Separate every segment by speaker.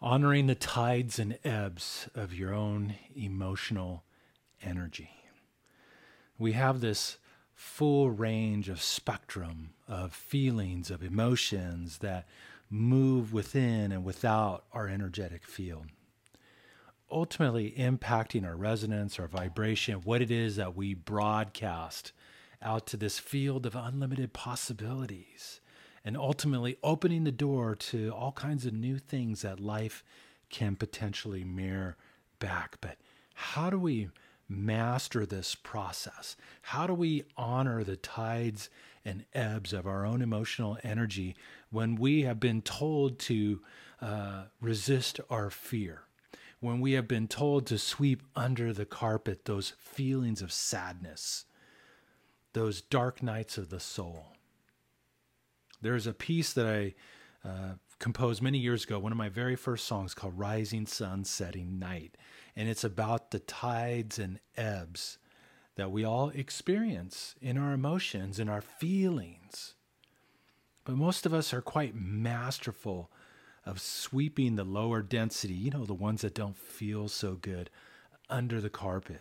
Speaker 1: honoring the tides and ebbs of your own emotional energy. We have this full range of spectrum of feelings, of emotions that move within and without our energetic field. Ultimately, impacting our resonance, our vibration, what it is that we broadcast out to this field of unlimited possibilities and ultimately opening the door to all kinds of new things that life can potentially mirror back. But how do we master this process? How do we honor the tides and ebbs of our own emotional energy when we have been told to uh, resist our fear? When we have been told to sweep under the carpet those feelings of sadness, those dark nights of the soul. There's a piece that I uh, composed many years ago, one of my very first songs called Rising Sun, Setting Night. And it's about the tides and ebbs that we all experience in our emotions and our feelings. But most of us are quite masterful of sweeping the lower density, you know, the ones that don't feel so good, under the carpet.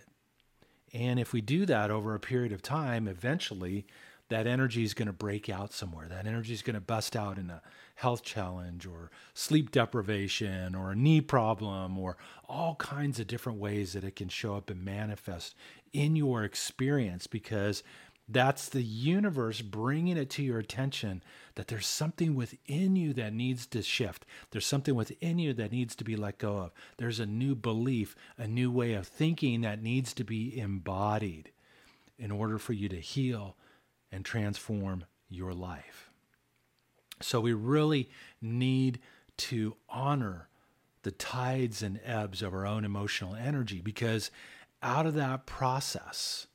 Speaker 1: And if we do that over a period of time, eventually that energy is going to break out somewhere. That energy is going to bust out in a health challenge or sleep deprivation or a knee problem or all kinds of different ways that it can show up and manifest in your experience because that's the universe bringing it to your attention that there's something within you that needs to shift. There's something within you that needs to be let go of. There's a new belief, a new way of thinking that needs to be embodied in order for you to heal and transform your life. So we really need to honor the tides and ebbs of our own emotional energy because out of that process,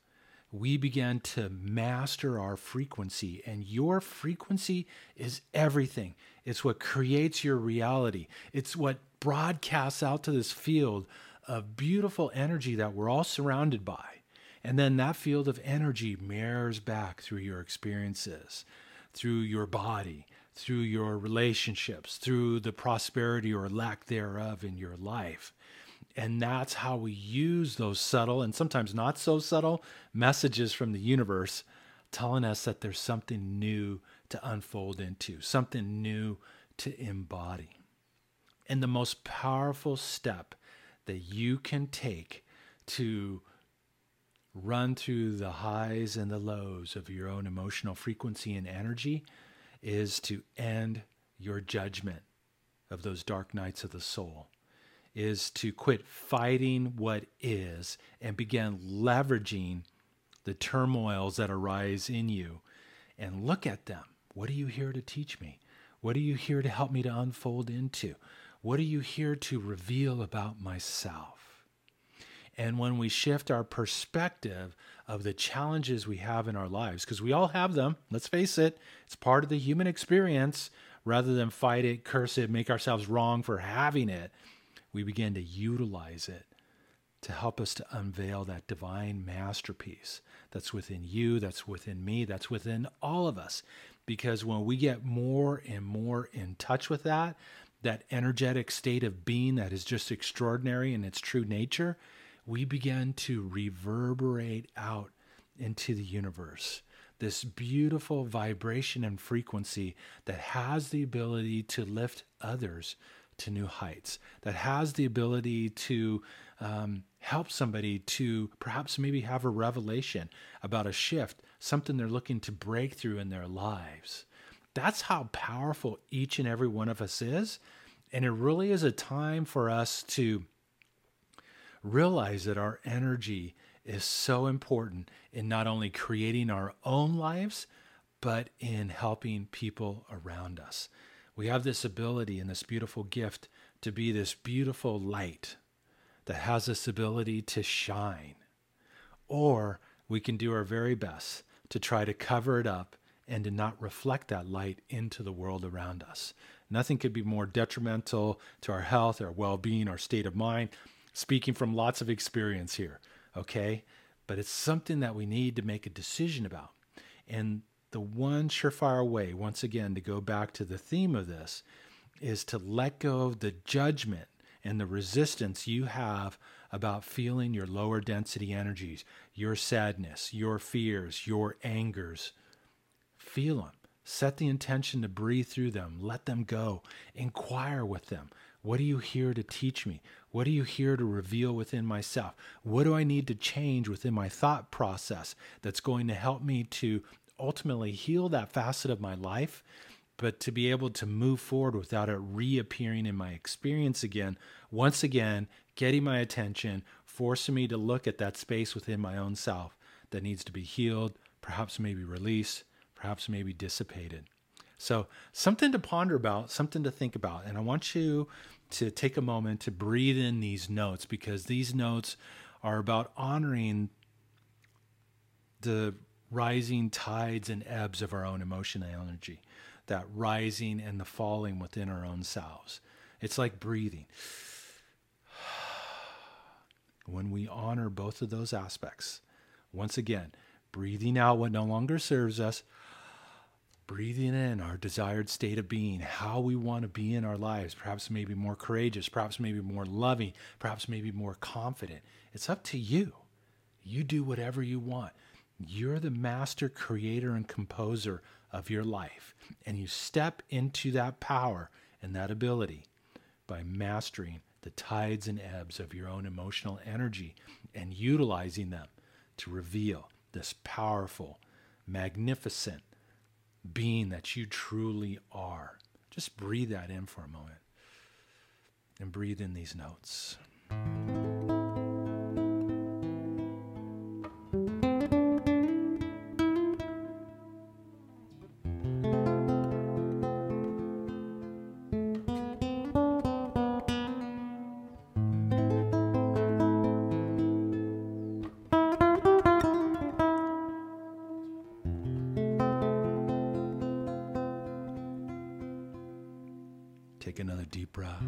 Speaker 1: we begin to master our frequency. And your frequency is everything. It's what creates your reality, it's what broadcasts out to this field of beautiful energy that we're all surrounded by. And then that field of energy mirrors back through your experiences, through your body, through your relationships, through the prosperity or lack thereof in your life. And that's how we use those subtle and sometimes not so subtle messages from the universe telling us that there's something new to unfold into, something new to embody. And the most powerful step that you can take to run through the highs and the lows of your own emotional frequency and energy is to end your judgment of those dark nights of the soul is to quit fighting what is and begin leveraging the turmoils that arise in you and look at them. What are you here to teach me? What are you here to help me to unfold into? What are you here to reveal about myself? And when we shift our perspective of the challenges we have in our lives, because we all have them, let's face it, it's part of the human experience, rather than fight it, curse it, make ourselves wrong for having it, we begin to utilize it to help us to unveil that divine masterpiece that's within you, that's within me, that's within all of us. Because when we get more and more in touch with that, that energetic state of being that is just extraordinary in its true nature, we begin to reverberate out into the universe. This beautiful vibration and frequency that has the ability to lift others to new heights, that has the ability to um, help somebody to perhaps maybe have a revelation about a shift, something they're looking to break through in their lives. That's how powerful each and every one of us is. And it really is a time for us to realize that our energy is so important in not only creating our own lives, but in helping people around us. We have this ability and this beautiful gift to be this beautiful light that has this ability to shine. Or we can do our very best to try to cover it up and to not reflect that light into the world around us. Nothing could be more detrimental to our health, our well being, our state of mind speaking from lots of experience here, okay? But it's something that we need to make a decision about. And the one surefire way, once again, to go back to the theme of this, is to let go of the judgment and the resistance you have about feeling your lower density energies, your sadness, your fears, your angers. Feel them. Set the intention to breathe through them. Let them go. Inquire with them. What are you here to teach me? What are you here to reveal within myself? What do I need to change within my thought process that's going to help me to ultimately heal that facet of my life, but to be able to move forward without it reappearing in my experience again, once again, getting my attention, forcing me to look at that space within my own self that needs to be healed, perhaps maybe released, perhaps maybe dissipated. So, something to ponder about, something to think about. And I want you to take a moment to breathe in these notes because these notes are about honoring the rising tides and ebbs of our own emotional energy, that rising and the falling within our own selves. It's like breathing. When we honor both of those aspects, once again, breathing out what no longer serves us, breathing in our desired state of being, how we want to be in our lives, perhaps maybe more courageous, perhaps maybe more loving, perhaps maybe more confident. It's up to you. You do whatever you want. You're the master creator and composer of your life, and you step into that power and that ability by mastering the tides and ebbs of your own emotional energy and utilizing them to reveal this powerful, magnificent, being that you truly are. Just breathe that in for a moment and breathe in these notes. Take another deep breath.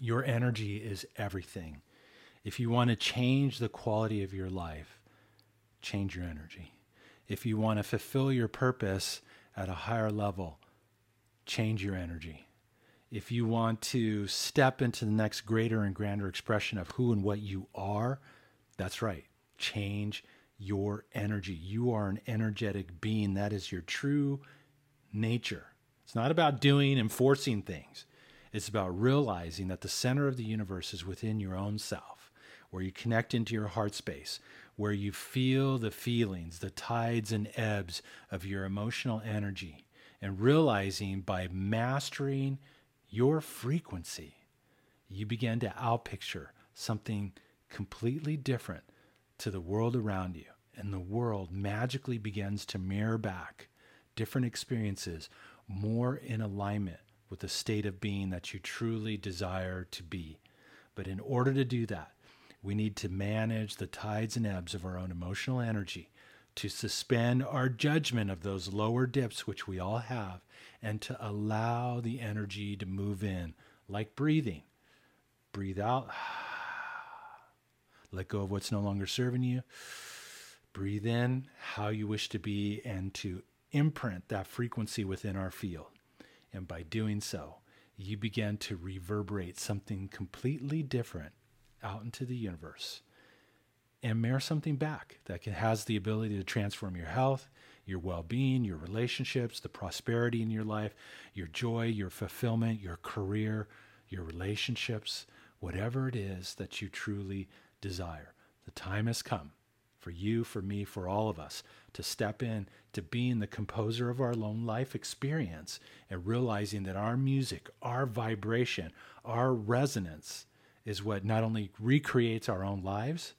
Speaker 1: Your energy is everything. If you want to change the quality of your life, change your energy. If you want to fulfill your purpose at a higher level, change your energy. If you want to step into the next greater and grander expression of who and what you are, that's right. Change your energy. You are an energetic being. That is your true nature. It's not about doing and forcing things. It's about realizing that the center of the universe is within your own self, where you connect into your heart space, where you feel the feelings, the tides and ebbs of your emotional energy, and realizing by mastering your frequency, you begin to outpicture something completely different to the world around you. And the world magically begins to mirror back different experiences more in alignment with the state of being that you truly desire to be. But in order to do that, we need to manage the tides and ebbs of our own emotional energy, to suspend our judgment of those lower dips, which we all have, and to allow the energy to move in, like breathing. Breathe out. Let go of what's no longer serving you. Breathe in how you wish to be and to imprint that frequency within our field. And by doing so, you begin to reverberate something completely different out into the universe and mirror something back that can, has the ability to transform your health, your well being, your relationships, the prosperity in your life, your joy, your fulfillment, your career, your relationships, whatever it is that you truly desire. The time has come for you, for me, for all of us to step in to being the composer of our own life experience and realizing that our music, our vibration, our resonance is what not only recreates our own lives,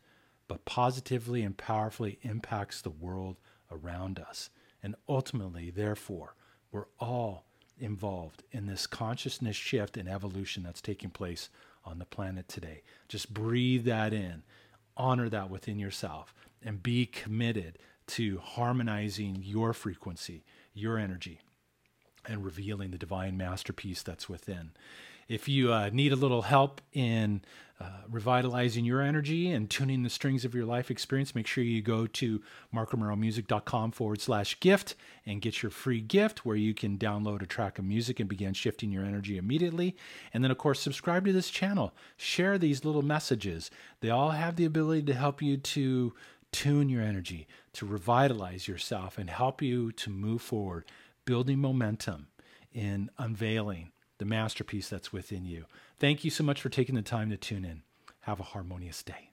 Speaker 1: but positively and powerfully impacts the world around us. And ultimately, therefore, we're all involved in this consciousness shift and evolution that's taking place on the planet today. Just breathe that in, honor that within yourself, and be committed to harmonizing your frequency, your energy, and revealing the divine masterpiece that's within. If you uh, need a little help in uh, revitalizing your energy and tuning the strings of your life experience, make sure you go to markromeromusic.com forward slash gift and get your free gift where you can download a track of music and begin shifting your energy immediately. And then, of course, subscribe to this channel. Share these little messages. They all have the ability to help you to tune your energy, to revitalize yourself, and help you to move forward, building momentum in unveiling the masterpiece that's within you. Thank you so much for taking the time to tune in. Have a harmonious day.